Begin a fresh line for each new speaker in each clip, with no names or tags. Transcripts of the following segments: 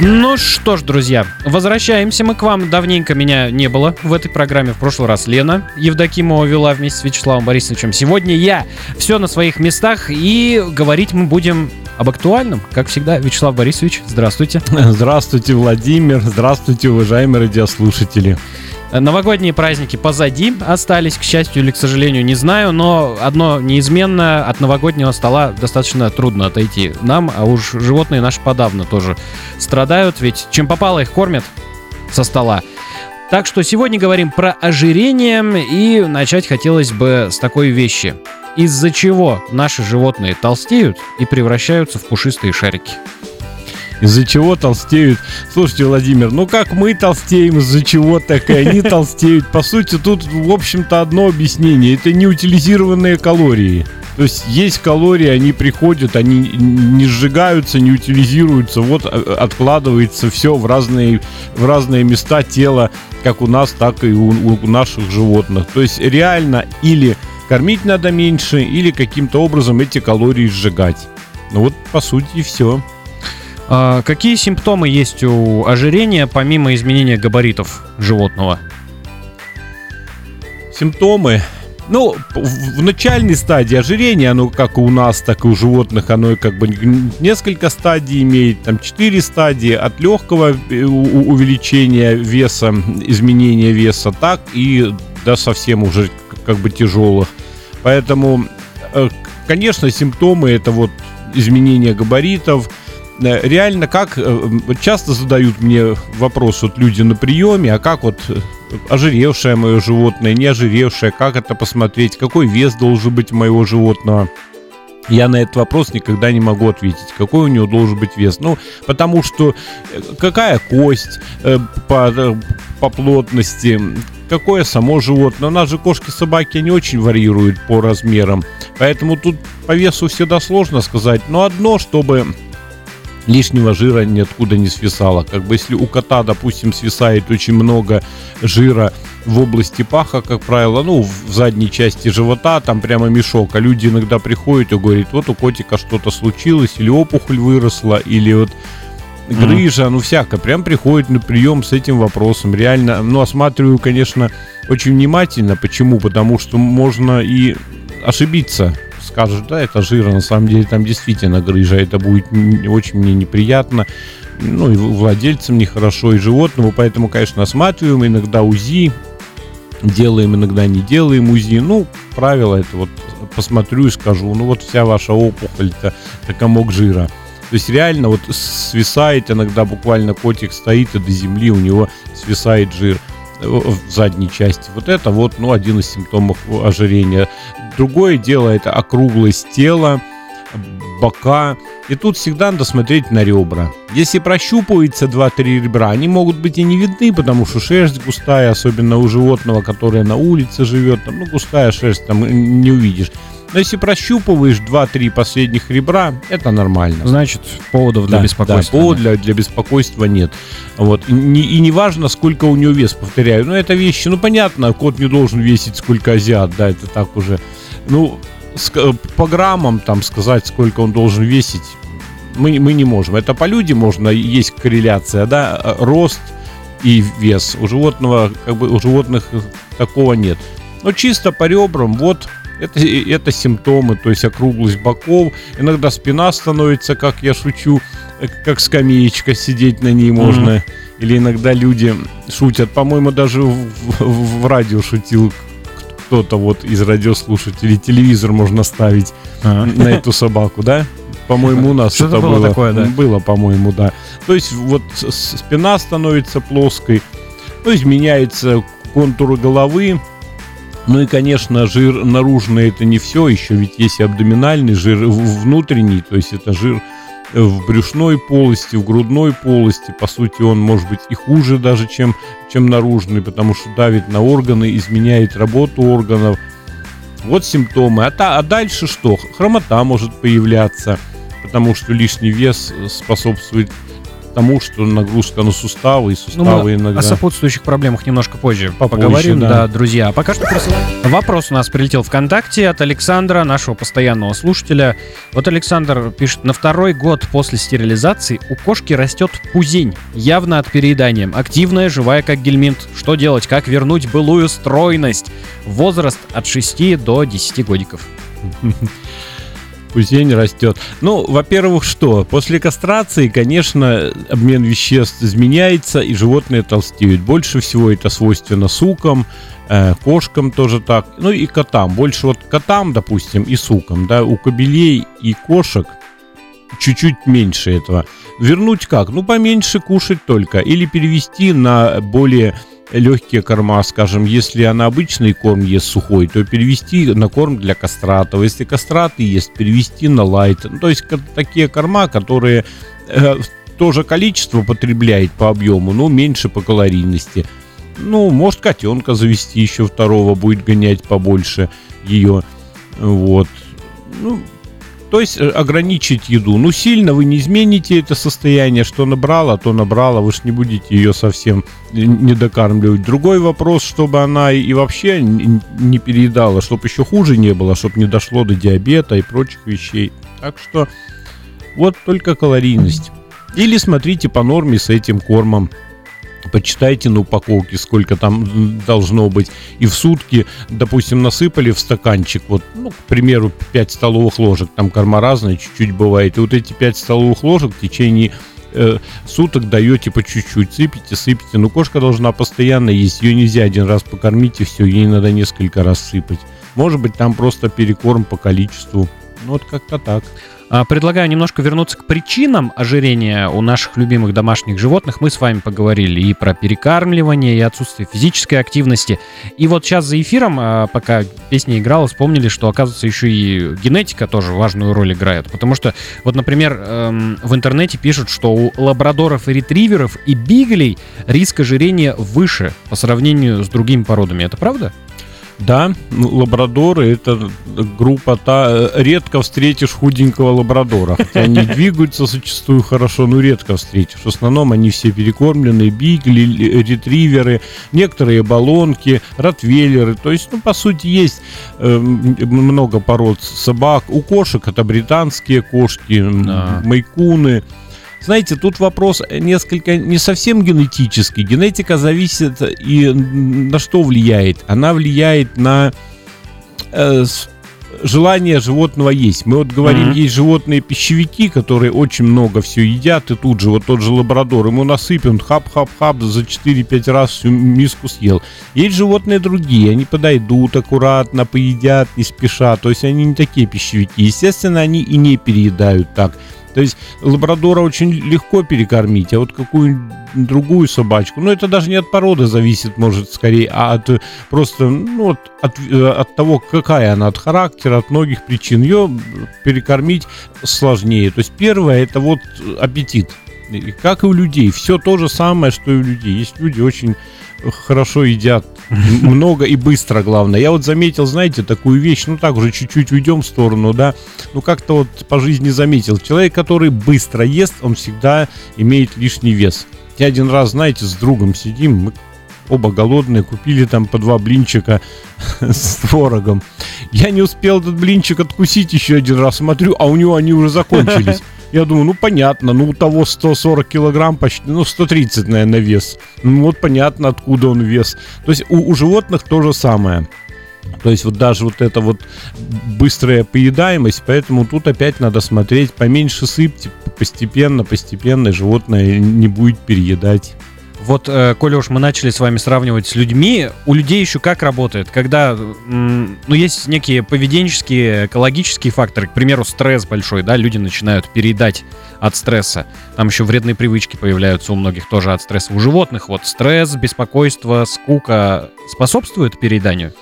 Ну что ж, друзья, возвращаемся мы к вам. Давненько меня не было в этой программе. В прошлый раз Лена Евдокимова вела вместе с Вячеславом Борисовичем. Сегодня я. Все на своих местах. И говорить мы будем об актуальном. Как всегда, Вячеслав Борисович, здравствуйте.
Здравствуйте, Владимир. Здравствуйте, уважаемые радиослушатели.
Новогодние праздники позади остались, к счастью или к сожалению, не знаю, но одно неизменно, от новогоднего стола достаточно трудно отойти нам, а уж животные наши подавно тоже страдают, ведь чем попало их кормят со стола. Так что сегодня говорим про ожирение, и начать хотелось бы с такой вещи. Из-за чего наши животные толстеют и превращаются в пушистые шарики?
Из-за чего толстеют? Слушайте, Владимир, ну как мы толстеем, из-за чего так и они толстеют? По сути, тут, в общем-то, одно объяснение. Это неутилизированные калории. То есть есть калории, они приходят, они не сжигаются, не утилизируются, вот э, откладывается все в разные, в разные места тела, как у нас, так и у, у наших животных. То есть реально или кормить надо меньше, или каким-то образом эти калории сжигать. Ну вот, по сути, все.
А какие симптомы есть у ожирения, помимо изменения габаритов животного?
Симптомы. Ну, в начальной стадии ожирения, оно как у нас, так и у животных, оно как бы несколько стадий имеет, там четыре стадии, от легкого э, увеличения веса, изменения веса, так и до совсем уже как бы тяжелых. Поэтому, э, конечно, симптомы это вот изменение габаритов, реально как э, часто задают мне вопрос вот люди на приеме, а как вот э, ожиревшее мое животное, не ожиревшее, как это посмотреть, какой вес должен быть моего животного. Я на этот вопрос никогда не могу ответить, какой у него должен быть вес. Ну, потому что какая кость э, по, по плотности, какое само животное. У нас же кошки-собаки, они очень варьируют по размерам. Поэтому тут по весу всегда сложно сказать. Но одно, чтобы лишнего жира ниоткуда не свисало. Как бы если у кота, допустим, свисает очень много жира в области паха, как правило, ну, в задней части живота, там прямо мешок, а люди иногда приходят и говорят, вот у котика что-то случилось, или опухоль выросла, или вот грыжа, mm ну, всяко, прям приходит на прием с этим вопросом, реально, ну, осматриваю, конечно, очень внимательно, почему, потому что можно и ошибиться, скажешь, да, это жира, на самом деле там действительно грыжа, это будет очень мне неприятно, ну и владельцам нехорошо, и животному, поэтому, конечно, осматриваем, иногда УЗИ, делаем, иногда не делаем УЗИ, ну, правило это вот посмотрю и скажу, ну вот вся ваша опухоль-то, это комок жира. То есть реально вот свисает иногда буквально котик стоит и до земли у него свисает жир в задней части. Вот это вот, ну, один из симптомов ожирения. Другое дело это округлость тела, бока. И тут всегда надо смотреть на ребра. Если прощупывается 2-3 ребра, они могут быть и не видны, потому что шерсть густая, особенно у животного, которое на улице живет, там, ну, густая шерсть, там не увидишь. Но если прощупываешь 2-3 последних ребра, это нормально.
Значит, поводов для
да,
беспокойства.
Да, повод для, для беспокойства нет. Вот. И, не, и не важно, сколько у него вес, повторяю. Ну, это вещи, ну, понятно, кот не должен весить сколько азиат, да, это так уже. Ну, по граммам там сказать, сколько он должен весить, мы, мы не можем. Это по людям можно, есть корреляция, да, рост и вес. У животного, как бы, у животных такого нет. Но чисто по ребрам, вот это, это симптомы, то есть округлость боков. Иногда спина становится, как я шучу, как скамеечка, сидеть на ней можно. Mm-hmm. Или иногда люди шутят. По-моему, даже в, в, в радио шутил кто-то вот из радиослушателей. Телевизор можно ставить ага. на эту собаку, да? По-моему, у нас
что-то это было, было такое, да?
Было, по-моему, да. То есть вот спина становится плоской, то есть меняется контуры головы, ну и, конечно, жир наружный это не все, еще ведь есть и абдоминальный жир внутренний, то есть это жир в брюшной полости, в грудной полости. По сути, он может быть и хуже даже, чем, чем наружный, потому что давит на органы, изменяет работу органов. Вот симптомы. А, та, а дальше что? Хромота может появляться, потому что лишний вес способствует тому, что нагрузка на суставы и суставы
ну,
иногда.
О сопутствующих проблемах немножко позже
Попозже,
поговорим,
да.
да. друзья. А пока что. Вопрос у нас прилетел ВКонтакте от Александра, нашего постоянного слушателя. Вот Александр пишет, на второй год после стерилизации у кошки растет пузень, явно от переедания. Активная, живая, как гельминт. Что делать? Как вернуть былую стройность? Возраст от 6 до 10 годиков.
Пузень растет. Ну, во-первых, что? После кастрации, конечно, обмен веществ изменяется, и животные толстеют. Больше всего это свойственно сукам, э, кошкам тоже так, ну и котам. Больше вот котам, допустим, и сукам, да, у кобелей и кошек чуть-чуть меньше этого. Вернуть как? Ну, поменьше кушать только. Или перевести на более легкие корма, скажем, если она обычный корм ест сухой, то перевести на корм для кастратов. Если кастраты есть, перевести на лайт. Ну, то есть такие корма, которые э, тоже количество потребляет по объему, но меньше по калорийности. Ну, может, котенка завести еще второго, будет гонять побольше ее. Вот. Ну, то есть э, ограничить еду. Ну, сильно вы не измените это состояние, что набрала, то набрала. Вы же не будете ее совсем не докармливать. Другой вопрос, чтобы она и вообще не переедала, чтобы еще хуже не было, чтобы не дошло до диабета и прочих вещей. Так что вот только калорийность. Или смотрите по норме с этим кормом. Почитайте на упаковке, сколько там должно быть. И в сутки, допустим, насыпали в стаканчик, вот, ну, к примеру, 5 столовых ложек, там корма разные, чуть-чуть бывает. И вот эти 5 столовых ложек в течение э, суток даете по чуть-чуть, сыпите, сыпите. Но кошка должна постоянно есть, ее нельзя один раз покормить и все, ей надо несколько раз сыпать. Может быть, там просто перекорм по количеству. Ну, вот как-то так.
А, Предлагаю немножко вернуться к причинам ожирения у наших любимых домашних животных. Мы с вами поговорили и про перекармливание, и отсутствие физической активности. И вот сейчас за эфиром, а, пока песня играла, вспомнили, что, оказывается, еще и генетика тоже важную роль играет. Потому что, вот, например, эм, в интернете пишут, что у лабрадоров и ретриверов и биглей риск ожирения выше по сравнению с другими породами. Это правда?
Да, ну, лабрадоры это группа та э, редко встретишь худенького лабрадора, хотя они двигаются зачастую хорошо, но редко встретишь. В основном они все перекормленные, бигли, л- ретриверы, некоторые баллонки, ротвейлеры. То есть, ну, по сути, есть э, много пород собак. У кошек это британские кошки,
Да.
майкуны. Знаете, тут вопрос несколько не совсем генетический. Генетика зависит и на что влияет? Она влияет на э, желание животного есть. Мы вот говорим,
Мгм.
есть животные пищевики, которые очень много все едят, и тут же вот тот же лабрадор, ему насыпем хап-хап-хап, за 4-5 раз всю миску съел. Есть животные другие, они подойдут аккуратно, поедят, не спеша, то есть они не такие пищевики. Естественно, они и не переедают так. То есть лабрадора очень легко перекормить, а вот какую другую собачку, ну это даже не от породы зависит, может, скорее, а от просто, ну, вот от, э, от того, какая она, от характера, от многих причин. Ее перекормить сложнее. То есть первое, это вот аппетит. И Как и у людей. Все то же самое, что и у людей. Есть люди очень хорошо едят много и быстро, главное. Я вот заметил, знаете, такую вещь, ну так уже чуть-чуть уйдем в сторону, да, ну как-то вот по жизни заметил. Человек, который быстро ест, он всегда имеет лишний вес. Я один раз, знаете, с другом сидим, мы оба голодные, купили там по два блинчика с творогом. Я не успел этот блинчик откусить еще один раз, смотрю, а у него они уже закончились. Я думаю, ну понятно, ну у того 140 килограмм почти, ну 130, наверное, вес. Ну вот понятно, откуда он вес. То есть у, у животных то же самое. То есть вот даже вот эта вот быстрая поедаемость, поэтому тут опять надо смотреть, поменьше сыпьте, постепенно, постепенно животное не будет переедать.
Вот, э, коли уж мы начали с вами сравнивать с людьми, у людей еще как работает? Когда, ну, есть некие поведенческие, экологические факторы, к примеру, стресс большой, да, люди начинают переедать от стресса. Там еще вредные привычки появляются у многих тоже от стресса. У животных вот стресс, беспокойство, скука способствуют перееданию?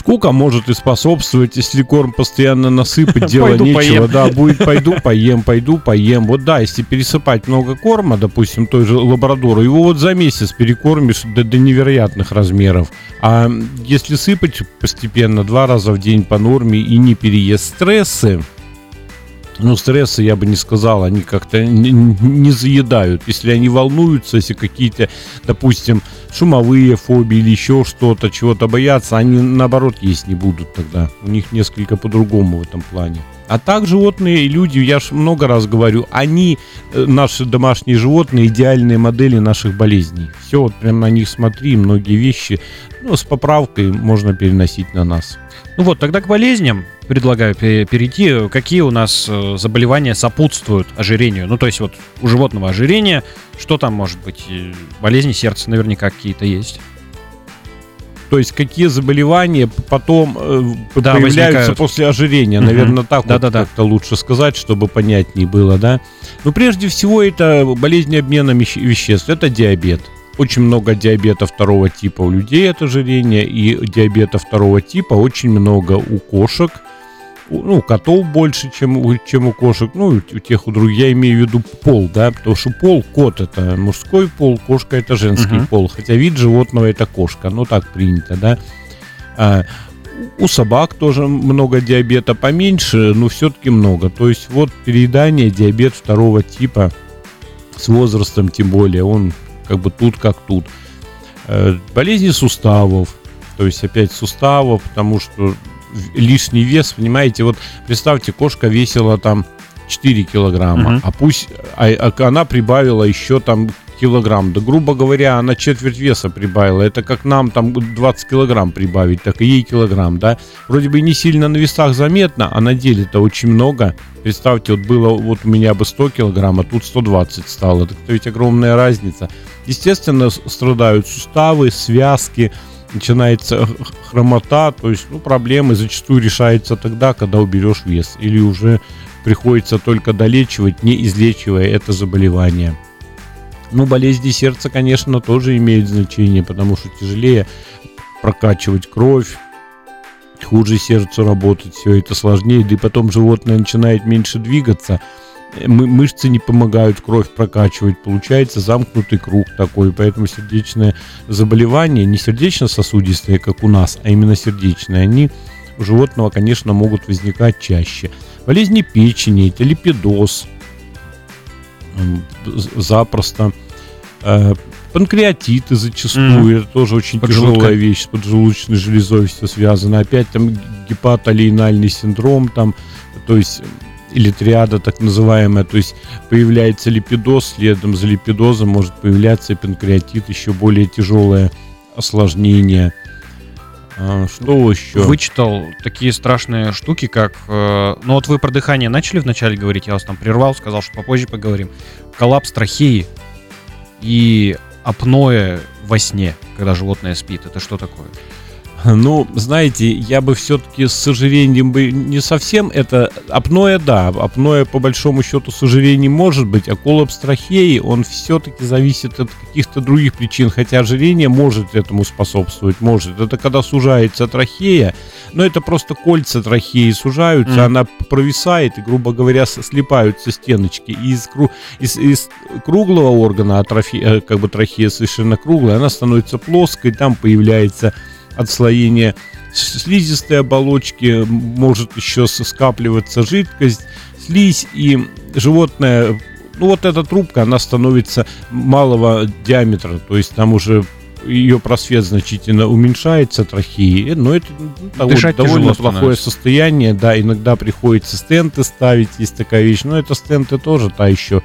Скука может и способствовать, если корм постоянно насыпать, дело
Пойду
нечего.
поем.
Да, будет пойду поем, пойду поем. Вот да, если пересыпать много корма, допустим, той же лабрадору, его вот за месяц перекормишь до, до невероятных размеров. А если сыпать постепенно, два раза в день по норме и не переесть стрессы, ну, стресса я бы не сказал, они как-то не, не заедают. Если они волнуются, если какие-то, допустим, шумовые фобии или еще что-то, чего-то боятся, они наоборот есть не будут тогда. У них несколько по-другому в этом плане. А так животные и люди, я же много раз говорю, они, э, наши домашние животные, идеальные модели наших болезней. Все, вот прям на них смотри, многие вещи, ну, с поправкой можно переносить на нас.
Ну вот, тогда к болезням предлагаю перейти. Какие у нас э, заболевания сопутствуют ожирению? Ну, то есть вот у животного ожирение, что там может быть? Болезни сердца наверняка какие-то есть.
То есть какие заболевания потом э, да, появляются возникают. после ожирения. Угу. Наверное, так да, вот да, как-то лучше сказать, чтобы понятнее было, да. Но прежде всего это болезнь обмена веществ, это диабет. Очень много диабета второго типа у людей от ожирения, и диабета второго типа очень много у кошек – ну, котов больше, чем у, чем у кошек, ну, у тех, у других, я имею в виду пол, да, потому что пол, кот это мужской пол, кошка это женский uh-huh. пол, хотя вид животного это кошка, ну, так принято, да. А, у собак тоже много диабета, поменьше, но все-таки много. То есть вот переедание, диабет второго типа с возрастом тем более, он как бы тут как тут. Э, болезни суставов, то есть опять суставов, потому что лишний вес, понимаете, вот представьте, кошка весила там 4 килограмма, угу. а пусть а, а она прибавила еще там килограмм. Да, грубо говоря, она четверть веса прибавила. Это как нам там 20 килограмм прибавить, так и ей килограмм, да. Вроде бы не сильно на весах заметно, а на деле-то очень много. Представьте, вот было вот у меня бы 100 килограмм, а тут 120 стало. Так это ведь огромная разница. Естественно, страдают суставы, связки, начинается хромота, то есть ну, проблемы зачастую решаются тогда, когда уберешь вес, или уже приходится только долечивать, не излечивая это заболевание. Ну, болезни сердца, конечно, тоже имеют значение, потому что тяжелее прокачивать кровь, хуже сердцу работать, все это сложнее, да и потом животное начинает меньше двигаться, мышцы не помогают кровь прокачивать, получается замкнутый круг такой, поэтому сердечное заболевание, не сердечно-сосудистые, как у нас, а именно сердечные, они у животного, конечно, могут возникать чаще. Болезни печени, это липидоз, запросто. Э, панкреатиты зачастую, mm. это тоже очень тяжелая вещь, с поджелудочной железой все связано. Опять там гепатолейнальный синдром, там, то есть или триада так называемая, то есть появляется липидоз, следом за липидозом может появляться панкреатит, еще более тяжелое осложнение. А, что еще?
Вычитал такие страшные штуки, как... Э, ну вот вы про дыхание начали вначале говорить, я вас там прервал, сказал, что попозже поговорим. Коллапс трахеи и апноэ во сне, когда животное спит. Это что такое?
Ну, знаете, я бы все-таки с сожалением бы не совсем это... Апноэ, да, апноэ по большому счету сожалением может быть, а коллапс трахеи, он все-таки зависит от каких-то других причин, хотя ожирение может этому способствовать, может. Это когда сужается трахея, но это просто кольца трахеи сужаются, mm. она провисает и, грубо говоря, слипаются стеночки. И из, из, из круглого органа, а трахея, э, как бы трахея совершенно круглая, она становится плоской, там появляется отслоение слизистой оболочки, может еще скапливаться жидкость, слизь, и животное, ну вот эта трубка, она становится малого диаметра, то есть там уже ее просвет значительно уменьшается трахеи, но это ну, Дышать довольно плохое состояние, да, иногда приходится стенты ставить, есть такая вещь, но это стенты тоже та еще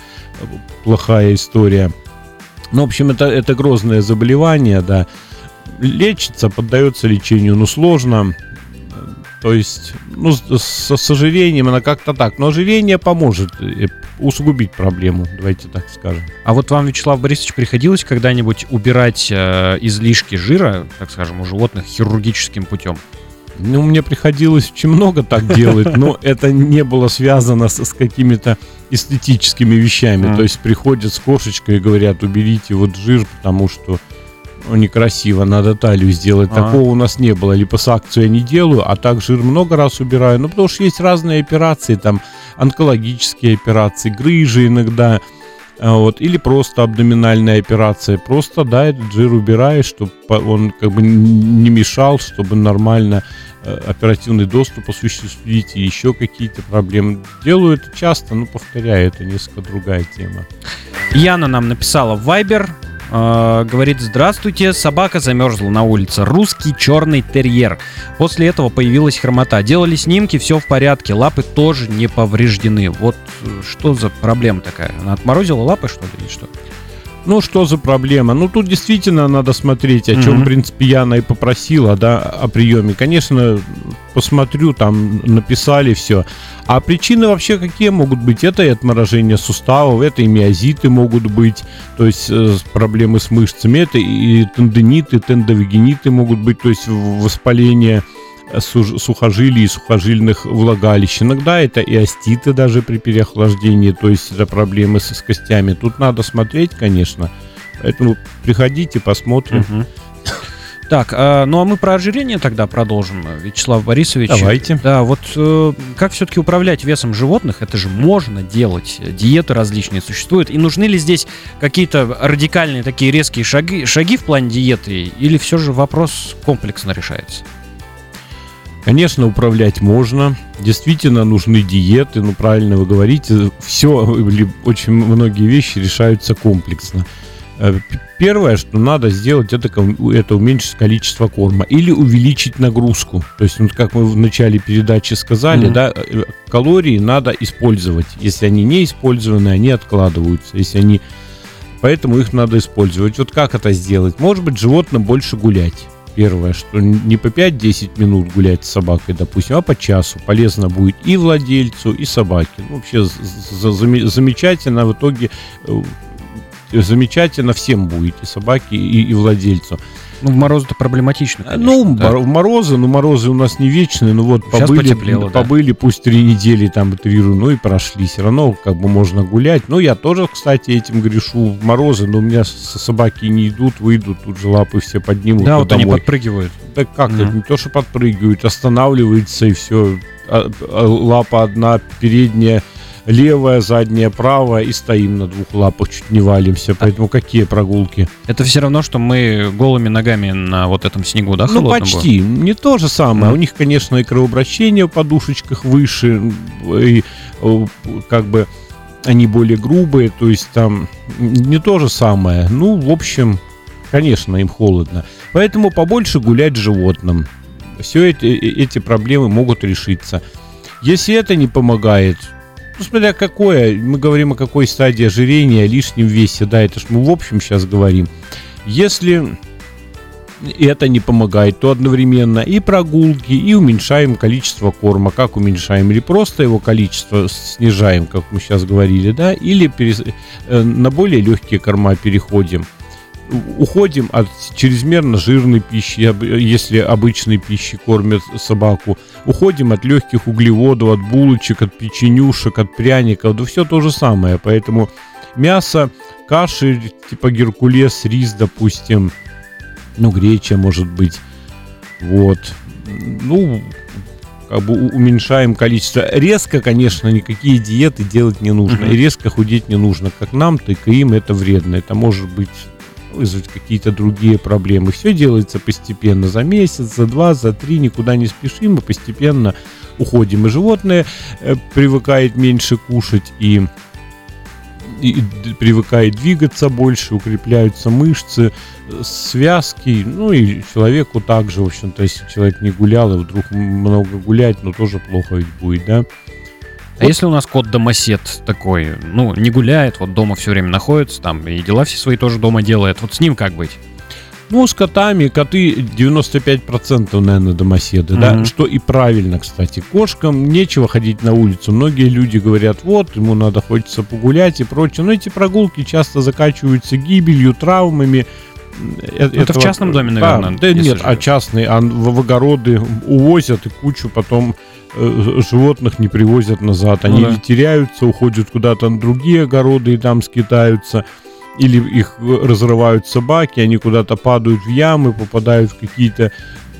плохая история. Ну, в общем, это, это грозное заболевание, да, лечится, поддается лечению, но сложно. То есть, ну, с, с ожирением она как-то так. Но ожирение поможет э, усугубить проблему, давайте так скажем.
А вот вам, Вячеслав Борисович, приходилось когда-нибудь убирать э, излишки жира, так скажем, у животных хирургическим путем?
Ну, мне приходилось очень много так делать, но это не было связано с, с какими-то эстетическими вещами. Mm. То есть приходят с кошечкой и говорят, уберите вот жир, потому что ну, некрасиво, надо талию сделать. А-а-а. Такого у нас не было. Липосакцию я не делаю, а так жир много раз убираю. Ну, потому что есть разные операции, там, онкологические операции, грыжи иногда, а, вот, или просто абдоминальная операция. Просто, да, этот жир убираешь, чтобы он как бы не мешал, чтобы нормально э, оперативный доступ осуществить и еще какие-то проблемы. Делаю это часто, но повторяю, это несколько другая тема.
Яна нам написала в Viber, э, говорит, здравствуйте, собака замерзла на улице, русский черный терьер. После этого появилась хромота. Делали снимки, все в порядке, лапы тоже не повреждены. Вот э, что за проблема такая? Она отморозила лапы, что ли, или что?
Ну, что за проблема? Ну, тут действительно надо смотреть, о чем,
Мгм.
в принципе, Яна и попросила, да, о приеме. Конечно, посмотрю, там написали все. А причины вообще какие могут быть? Это и отморожение суставов, это и миозиты могут быть, то есть э, проблемы с мышцами, это и тендиниты, тендовагениты могут быть, то есть воспаление сухожилий и сухожильных влагалищ. Иногда это и оститы даже при переохлаждении, то есть это проблемы с, с костями. Тут надо смотреть, конечно. Поэтому приходите, посмотрим.
Мгм. Так, а, ну а мы про ожирение тогда продолжим, Вячеслав Борисович.
Давайте.
Да, вот э, как все-таки управлять весом животных, это же можно делать. Диеты различные существуют. И нужны ли здесь какие-то радикальные такие резкие шаги, шаги в плане диеты, или все же вопрос комплексно решается?
Конечно, управлять можно. Действительно нужны диеты, ну правильно вы говорите. Все, очень многие вещи решаются комплексно. Э, Первое, что надо сделать, это, это уменьшить количество корма или увеличить нагрузку. То есть, ну, как мы в начале передачи сказали,
Мгм.
да, э, калории надо использовать. Если они не использованы, они откладываются. Если они... Поэтому их надо использовать. Вот как это сделать? Может быть, животным больше гулять. Первое, что не по 5-10 минут гулять с собакой, допустим, а по часу. Полезно будет и владельцу, и собаке. Ну, вообще замечательно в итоге э, замечательно всем будет, и собаке, и, и владельцу.
Ну, в морозы-то проблематично, конечно.
ну,
да.
в морозы, ну, морозы у нас не вечные, ну вот
Сейчас
побыли,
потеплело, да.
побыли пусть три недели, там, утрирую, ну и прошли. Все равно как бы можно гулять. Ну, я тоже, кстати, этим грешу в морозы, но у меня собаки не идут, выйдут, тут же лапы все поднимут.
Да, вот они
домой.
подпрыгивают.
Так как это не то, что подпрыгивают, останавливается и все. лапа одна передняя, левая, задняя, правая и стоим на двух лапах, чуть не валимся. Поэтому какие прогулки?
Это все равно, что мы голыми ногами на вот этом снегу, да,
ну, почти. Не то же самое.
Мгм.
У них, конечно, и кровообращение в подушечках выше, и э, как бы они более грубые, то есть там не то же самое. Ну, в общем, конечно, им холодно. Поэтому побольше гулять животным. Все эти, э- эти проблемы могут решиться. Если это не помогает, ну, смотря какое, мы говорим о какой стадии ожирения, о лишнем весе, да, это ж мы в общем сейчас говорим. Если это не помогает, то одновременно и прогулки, и уменьшаем количество корма. Как уменьшаем? Или просто его количество снижаем, как мы сейчас говорили, да, или перес- э, на более легкие корма переходим. Уходим от чрезмерно жирной пищи, если обычной пищи кормят собаку. Уходим от легких углеводов, от булочек, от печенюшек, от пряников. Да все то же самое. Поэтому мясо, каши типа геркулес, рис, допустим, ну, греча, может быть. Вот. Ну, как бы уменьшаем количество. Резко, конечно, никакие диеты делать не нужно. И резко худеть не нужно. Как нам, так и им это вредно. Это может быть вызвать какие-то другие проблемы. Все делается постепенно. За месяц, за два, за три. Никуда не спешим и постепенно уходим. И животное э, привыкает меньше кушать, и и привыкает двигаться больше, укрепляются мышцы, э, связки, ну и человеку также, в общем-то, если человек не гулял и вдруг много гулять, ну тоже плохо ведь будет, да?
А если у нас кот домосед такой, ну, не гуляет, вот дома все время находится, там, и дела все свои тоже дома делает, вот с ним как быть?
Ну, с котами, коты 95% наверное, домоседы, да,
Мгм.
что и правильно, кстати. Кошкам нечего ходить на улицу. Многие люди говорят, вот, ему надо хочется погулять и прочее. Но эти прогулки часто заканчиваются гибелью, травмами. Э,
Ну, это в частном доме,
Да,
наверное,
Да,
если
нет, а
живет.
частные, а в, в огороды увозят и кучу потом э, животных не привозят назад. Они
Ну да.
теряются, уходят куда-то на другие огороды и там скитаются или их э, разрывают собаки, они куда-то падают в ямы, попадают в какие-то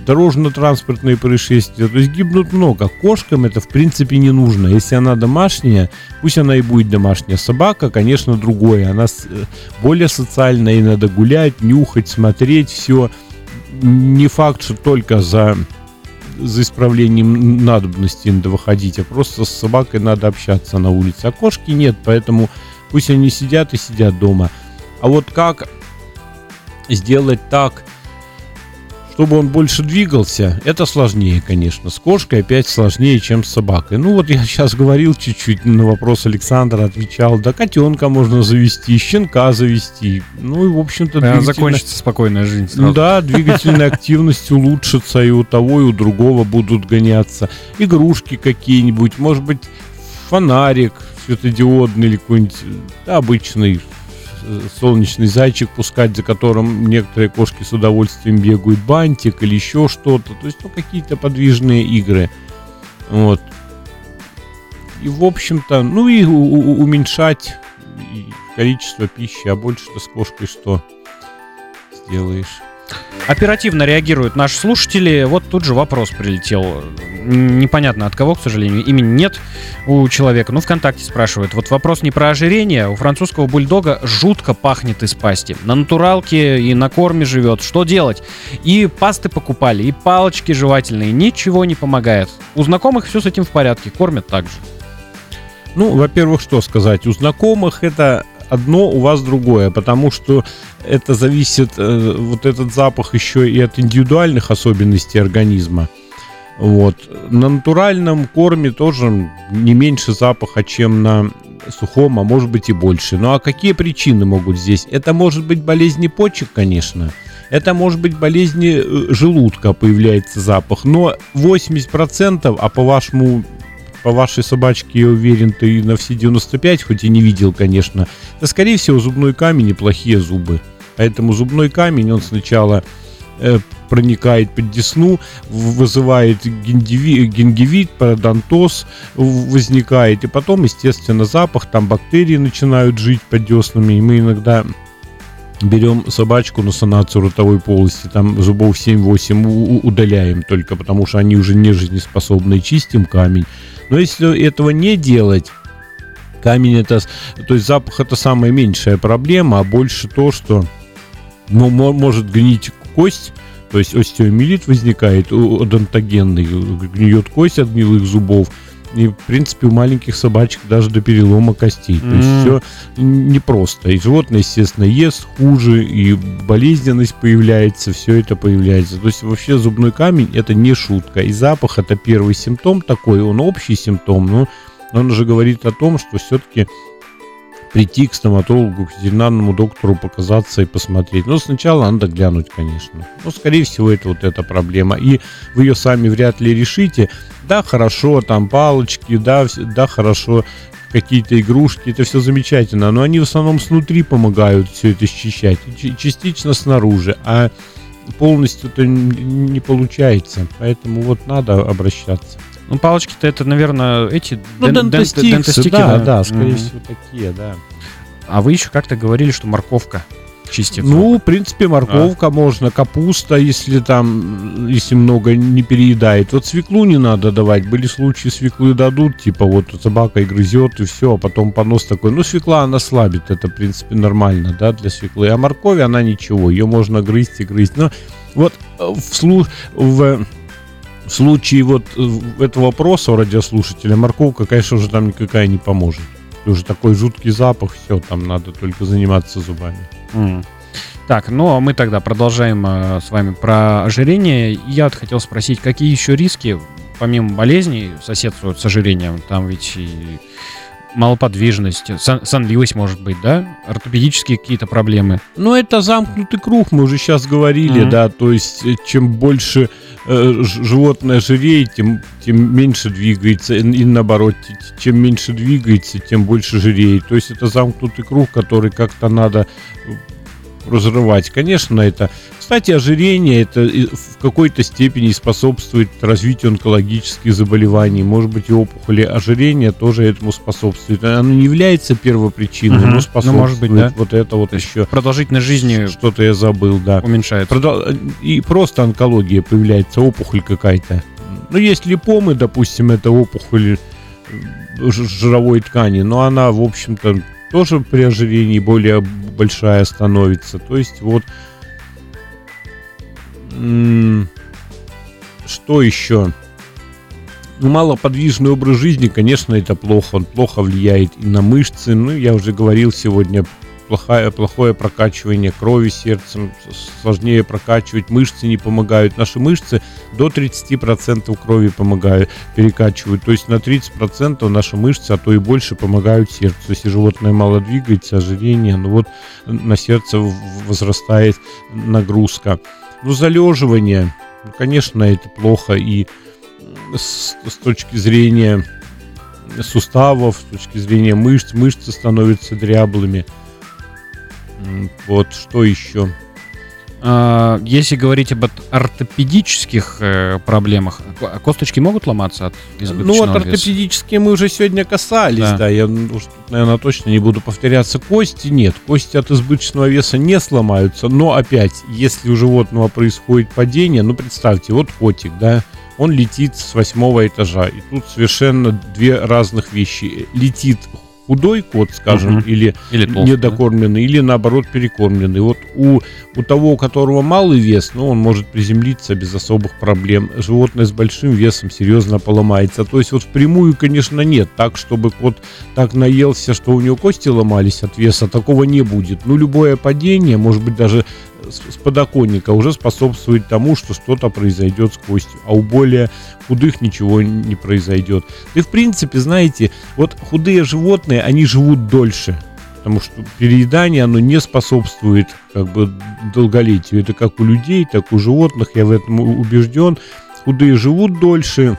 дорожно-транспортные происшествия. То есть гибнут много. Кошкам это в принципе не нужно. Если она домашняя, пусть она и будет домашняя. Собака, конечно, другое. Она э, более социальная, и надо гулять, нюхать, смотреть, все. Не факт, что только за за исправлением надобности надо выходить, а просто с собакой надо общаться на улице. А кошки нет, поэтому пусть они сидят и сидят дома. А вот как сделать так, чтобы он больше двигался, это сложнее, конечно. С кошкой опять сложнее, чем с собакой. Ну вот я сейчас говорил чуть-чуть на вопрос Александра, отвечал, да котенка можно завести, щенка завести. Ну и, в общем-то,
двигательно... закончится спокойная жизнь
сразу. Да, двигательная активность улучшится, и у того, и у другого будут гоняться. Игрушки какие-нибудь, может быть, фонарик светодиодный или какой-нибудь обычный солнечный зайчик пускать, за которым некоторые кошки с удовольствием бегают, бантик или еще что-то. То есть, ну, какие-то подвижные игры. Вот. И, в общем-то, ну и уменьшать количество пищи, а больше-то с кошкой что сделаешь?
Оперативно реагируют наши слушатели. Вот тут же вопрос прилетел. Непонятно от кого, к сожалению. Имени нет у человека. Ну, ВКонтакте спрашивают. Вот вопрос не про ожирение. У французского бульдога жутко пахнет из пасти. На натуралке и на корме живет. Что делать? И пасты покупали, и палочки жевательные. Ничего не помогает. У знакомых все с этим в порядке. Кормят так же.
Ну, во-первых, что сказать? У знакомых это одно, у вас другое, потому что это зависит, э, вот этот запах еще и от индивидуальных особенностей организма. Вот. На натуральном корме тоже не меньше запаха, чем на сухом, а может быть и больше. Ну а какие причины могут здесь? Это может быть болезни почек, конечно. Это может быть болезни э, желудка, появляется запах. Но 80%, а по вашему по вашей собачке, я уверен, ты на все 95, хоть и не видел, конечно, это, скорее всего, зубной камень и плохие зубы. Поэтому зубной камень, он сначала э, проникает под десну, вызывает гингивит, пародонтоз возникает, и потом, естественно, запах, там бактерии начинают жить под деснами, и мы иногда берем собачку на санацию ротовой полости, там зубов 7-8 удаляем только, потому что они уже не жизнеспособны, чистим камень. Но если этого не делать, камень это, то есть запах это самая меньшая проблема, а больше то, что ну, может гнить кость, то есть остеомиелит возникает, одонтогенный, гниет кость от гнилых зубов, и, в принципе, у маленьких собачек даже до перелома костей. Mm-hmm. То есть все непросто. И животное, естественно, ест хуже, и болезненность появляется, все это появляется. То есть вообще зубной камень это не шутка. И запах это первый симптом такой, он общий симптом, но он уже говорит о том, что все-таки прийти к стоматологу, к ветеринарному доктору, показаться и посмотреть. Но сначала надо глянуть, конечно. Но, скорее всего, это вот эта проблема. И вы ее сами вряд ли решите. Да, хорошо, там палочки, да, да, хорошо, какие-то игрушки, это все замечательно, но они в основном снутри помогают все это счищать, частично снаружи, а полностью это не получается, поэтому вот надо обращаться.
Ну, палочки-то это, наверное, эти
ну, ден- дентостиксы, дентостики, да, да, да, скорее mm-hmm. всего, такие, да.
А вы еще как-то говорили, что морковка чистится.
Ну, в принципе, морковка а. можно, капуста, если там, если много не переедает. Вот свеклу не надо давать. Были случаи, свеклы дадут, типа вот собака и грызет, и все, а потом понос такой. Ну, свекла, она слабит, это, в принципе, нормально, да, для свеклы. А морковь, она ничего, ее можно грызть и грызть. Но вот э, в, слу... в случае вот э, этого вопроса у радиослушателя морковка, конечно, уже там никакая не поможет. Уже такой жуткий запах, все, там надо только заниматься зубами.
Mm. Так, ну а мы тогда продолжаем э, с вами про ожирение. Я хотел спросить, какие еще риски, помимо болезней, соседствуют с ожирением? Там ведь и малоподвижность, сон, сонливость может быть, да? Ортопедические какие-то проблемы.
Ну, это замкнутый круг, мы уже сейчас говорили, mm-hmm. да, то есть э, чем больше э, животное жиреет, тем, тем меньше двигается, и наоборот, чем меньше двигается, тем больше жиреет. То есть это замкнутый круг, который как-то надо разрывать. Конечно, это... Кстати, ожирение это в какой-то степени способствует развитию онкологических заболеваний. Может быть, и опухоли ожирения тоже этому способствует. Оно не является первопричиной, угу. но способствует. Ну, может быть, да. Вот это вот еще.
Продолжительность жизни...
Что-то я забыл, да.
Уменьшается. Продол...
И просто онкология появляется, опухоль какая-то. Ну, есть липомы, допустим, это опухоль жировой ткани, но она, в общем-то, тоже при ожирении более большая становится. То есть вот что еще? Ну, малоподвижный образ жизни, конечно, это плохо. Он плохо влияет и на мышцы. Ну, я уже говорил сегодня, плохое, плохое прокачивание крови сердцем, сложнее прокачивать, мышцы не помогают. Наши мышцы до 30% крови помогают, перекачивают. То есть на 30% наши мышцы, а то и больше, помогают сердцу. Если животное мало двигается, ожирение, ну вот на сердце возрастает нагрузка. Ну, залеживание, конечно, это плохо и с, с точки зрения суставов, с точки зрения мышц, мышцы становятся дряблыми. Вот, что еще?
А, если говорить об ортопедических э, проблемах, косточки могут ломаться от
избыточного Ну, вот ортопедические мы уже сегодня касались, да. да я уж, наверное, точно не буду повторяться. Кости нет, кости от избыточного веса не сломаются, но опять, если у животного происходит падение, ну, представьте, вот котик, да, он летит с восьмого этажа. И тут совершенно две разных вещи. Летит худой кот, скажем, угу. или, или толстый, недокормленный, да? или наоборот перекормленный. Вот у, у того, у которого малый вес, ну, он может приземлиться без особых проблем. Животное с большим весом серьезно поломается. То есть вот впрямую, конечно, нет. Так, чтобы кот так наелся, что у него кости ломались от веса, такого не будет. Ну, любое падение, может быть, даже с подоконника уже способствует тому, что что-то произойдет с костью, а у более худых ничего не произойдет. И в принципе, знаете, вот худые животные, они живут дольше, потому что переедание, оно не способствует как бы долголетию. Это как у людей, так и у животных, я в этом убежден. Худые живут дольше,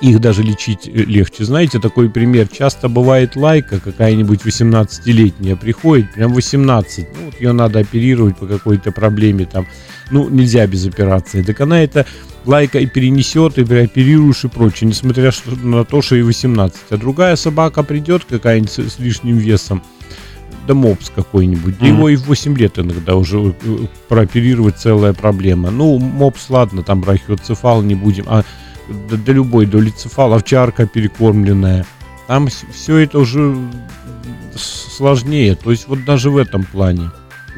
их даже лечить э, легче. Знаете, такой пример. Часто бывает лайка какая-нибудь 18-летняя приходит, прям 18. Ну, вот ее надо оперировать по какой-то проблеме там. Ну, нельзя без операции. Так она это лайка и перенесет, и оперируешь и прочее, несмотря на то, что и 18. А другая собака придет какая-нибудь с лишним весом, да мопс какой-нибудь. Mm-hmm. Его и в 8 лет иногда уже э, прооперировать целая проблема. Ну, мопс, ладно, там брахиоцефал не будем. А да, да любой, до лицефал, овчарка перекормленная. Там все это уже сложнее. То есть вот даже в этом плане.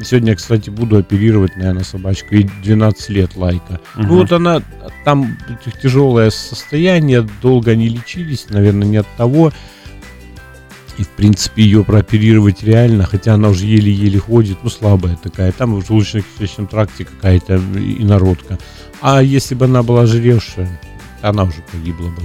Сегодня, кстати, буду оперировать, наверное, собачку. И 12 лет лайка. Угу. Ну вот она, там тяжелое состояние, долго не лечились, наверное, не от того. И, в принципе, ее прооперировать реально, хотя она уже еле-еле ходит, ну, слабая такая. Там в желудочно-кишечном тракте какая-то инородка. А если бы она была жиревшая, она уже погибла бы.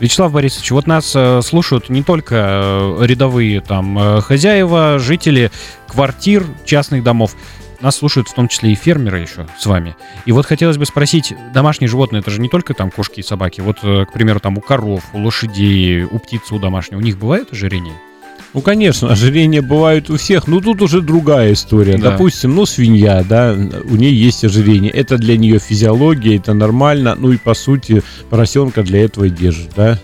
Вячеслав Борисович, вот нас э, слушают не только э, рядовые там э, хозяева, жители квартир, частных домов. Нас слушают в том числе и фермеры еще с вами. И вот хотелось бы спросить, домашние животные, это же не только там кошки и собаки. Вот, к примеру, там у коров, у лошадей, у птицы, у домашнего, у них бывает ожирение?
Ну, конечно, ожирение бывает у всех, но тут уже другая история. Да. Допустим, ну, свинья, да, у нее есть ожирение. Это для нее физиология, это нормально. Ну и, по сути, поросенка для этого и держит, да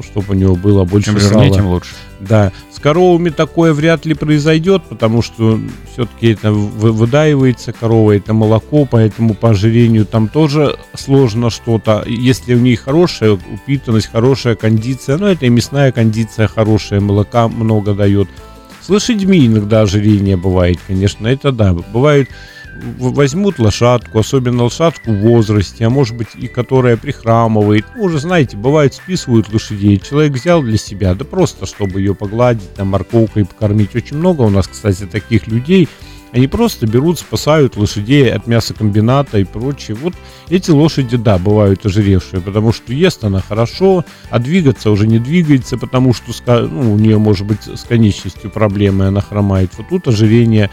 ну, чтобы у него было больше Чем сала. тем
лучше.
Да. С коровами такое вряд ли произойдет, потому что все-таки это выдаивается корова, это молоко, поэтому по ожирению там тоже сложно что-то. Если у них хорошая упитанность, хорошая кондиция, ну это и мясная кондиция хорошая, молока много дает. С лошадьми иногда ожирение бывает, конечно, это да. Бывают возьмут лошадку, особенно лошадку в возрасте, а может быть и которая прихрамывает. Ну, уже знаете, бывает списывают лошадей. Человек взял для себя, да просто чтобы ее погладить, там морковкой покормить. Очень много у нас, кстати, таких людей. Они просто берут, спасают лошадей от мясокомбината и прочее. Вот эти лошади, да, бывают ожиревшие, потому что ест она хорошо, а двигаться уже не двигается, потому что ну, у нее может быть с конечностью проблемы, она хромает. Вот тут ожирение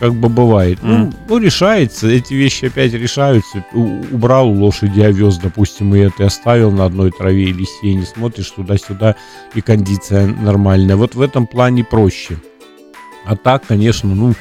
как бы бывает. Mm. Ну, ну, решается, эти вещи опять решаются. У, убрал лошади, овес, допустим, и это оставил на одной траве или сене, смотришь туда-сюда, и кондиция нормальная. Вот в этом плане проще. А так, конечно, ну...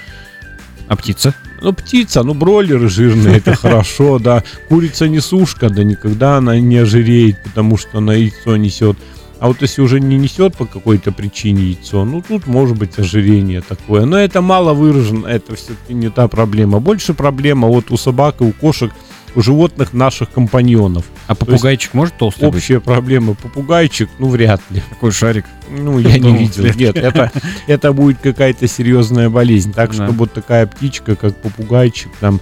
А птица?
Ну, птица, ну, бройлеры жирные, это хорошо, да. Курица не сушка, да никогда она не ожиреет, потому что она яйцо несет. А вот если уже не несет по какой-то причине яйцо, ну тут может быть ожирение такое. Но это мало выражено, это все-таки не та проблема. Больше проблема вот у собак и у кошек, у животных наших компаньонов.
А попугайчик может толстый
Общая быть? проблема. Попугайчик, ну вряд ли.
Такой шарик.
Ну, я не видел. Нет, это, это будет какая-то серьезная болезнь. Так, чтобы вот такая птичка, как попугайчик, там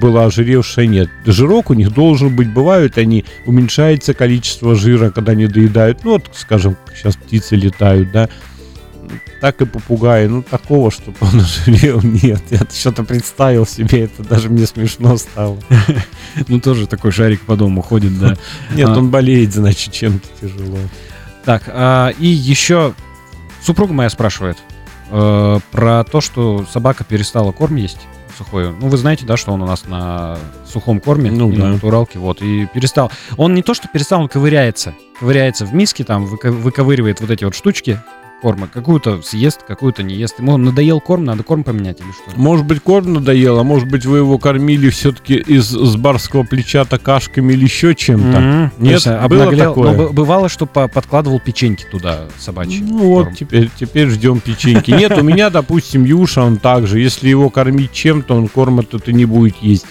была ожиревшая, нет. Жирок у них должен быть, бывают они, уменьшается количество жира, когда они доедают, ну вот, скажем, сейчас птицы летают, да, так и попугаи, ну такого, чтобы он ожирел, нет. Я что-то представил себе, это даже мне смешно стало.
Ну тоже такой шарик по дому ходит, да.
Нет, он болеет, значит, чем-то тяжело.
Так, а, и еще супруга моя спрашивает э, про то, что собака перестала корм есть сухой. Ну, вы знаете, да, что он у нас на сухом корме,
ну, да.
на натуралке, вот, и перестал. Он не то, что перестал, он ковыряется. Ковыряется в миске, там, выковыривает вот эти вот штучки, корма. Какую-то съест, какую-то не ест. Ему надоел корм, надо корм поменять или что?
Может быть, корм надоел, а может быть, вы его кормили все-таки из с барского плеча такашками или еще чем-то.
Mm-hmm. Нет, было обнаглел, такое? Но бывало, что подкладывал печеньки туда собачьи.
Ну вот, теперь, теперь ждем печеньки. Нет, у меня, допустим, Юша, он также. Если его кормить чем-то, он корма тут и не будет есть.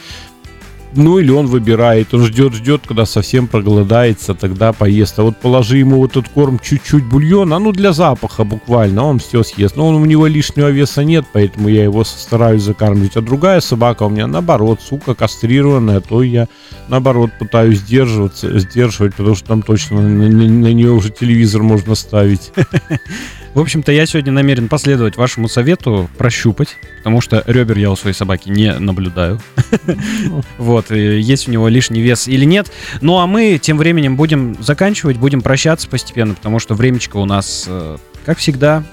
Ну или он выбирает, он ждет, ждет, когда совсем проголодается, тогда поест. А вот положи ему вот этот корм чуть-чуть бульона, ну для запаха буквально, он все съест. Но он, у него лишнего веса нет, поэтому я его стараюсь закармливать. А другая собака у меня наоборот, сука кастрированная, то я наоборот пытаюсь сдерживаться, сдерживать, потому что там точно на, на, на нее уже телевизор можно ставить.
В общем-то, я сегодня намерен последовать вашему совету, прощупать, потому что ребер я у своей собаки не наблюдаю. Вот, есть у него лишний вес или нет. Ну, а мы тем временем будем заканчивать, будем прощаться постепенно, потому что времечко у нас, э, как всегда,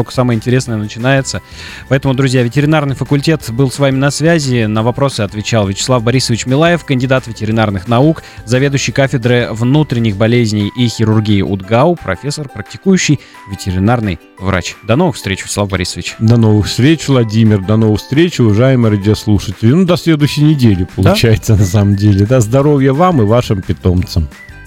только самое интересное начинается. Поэтому, друзья, ветеринарный факультет был с вами на связи. На вопросы отвечал Вячеслав Борисович Милаев, кандидат ветеринарных наук, заведующий кафедры внутренних болезней и хирургии УДГАУ, профессор, практикующий ветеринарный врач. До новых встреч, Вячеслав Борисович.
До новых встреч, Владимир. До новых встреч, уважаемые радиослушатели. Ну, до следующей недели, получается, да? на самом деле. Да, здоровья вам и вашим питомцам.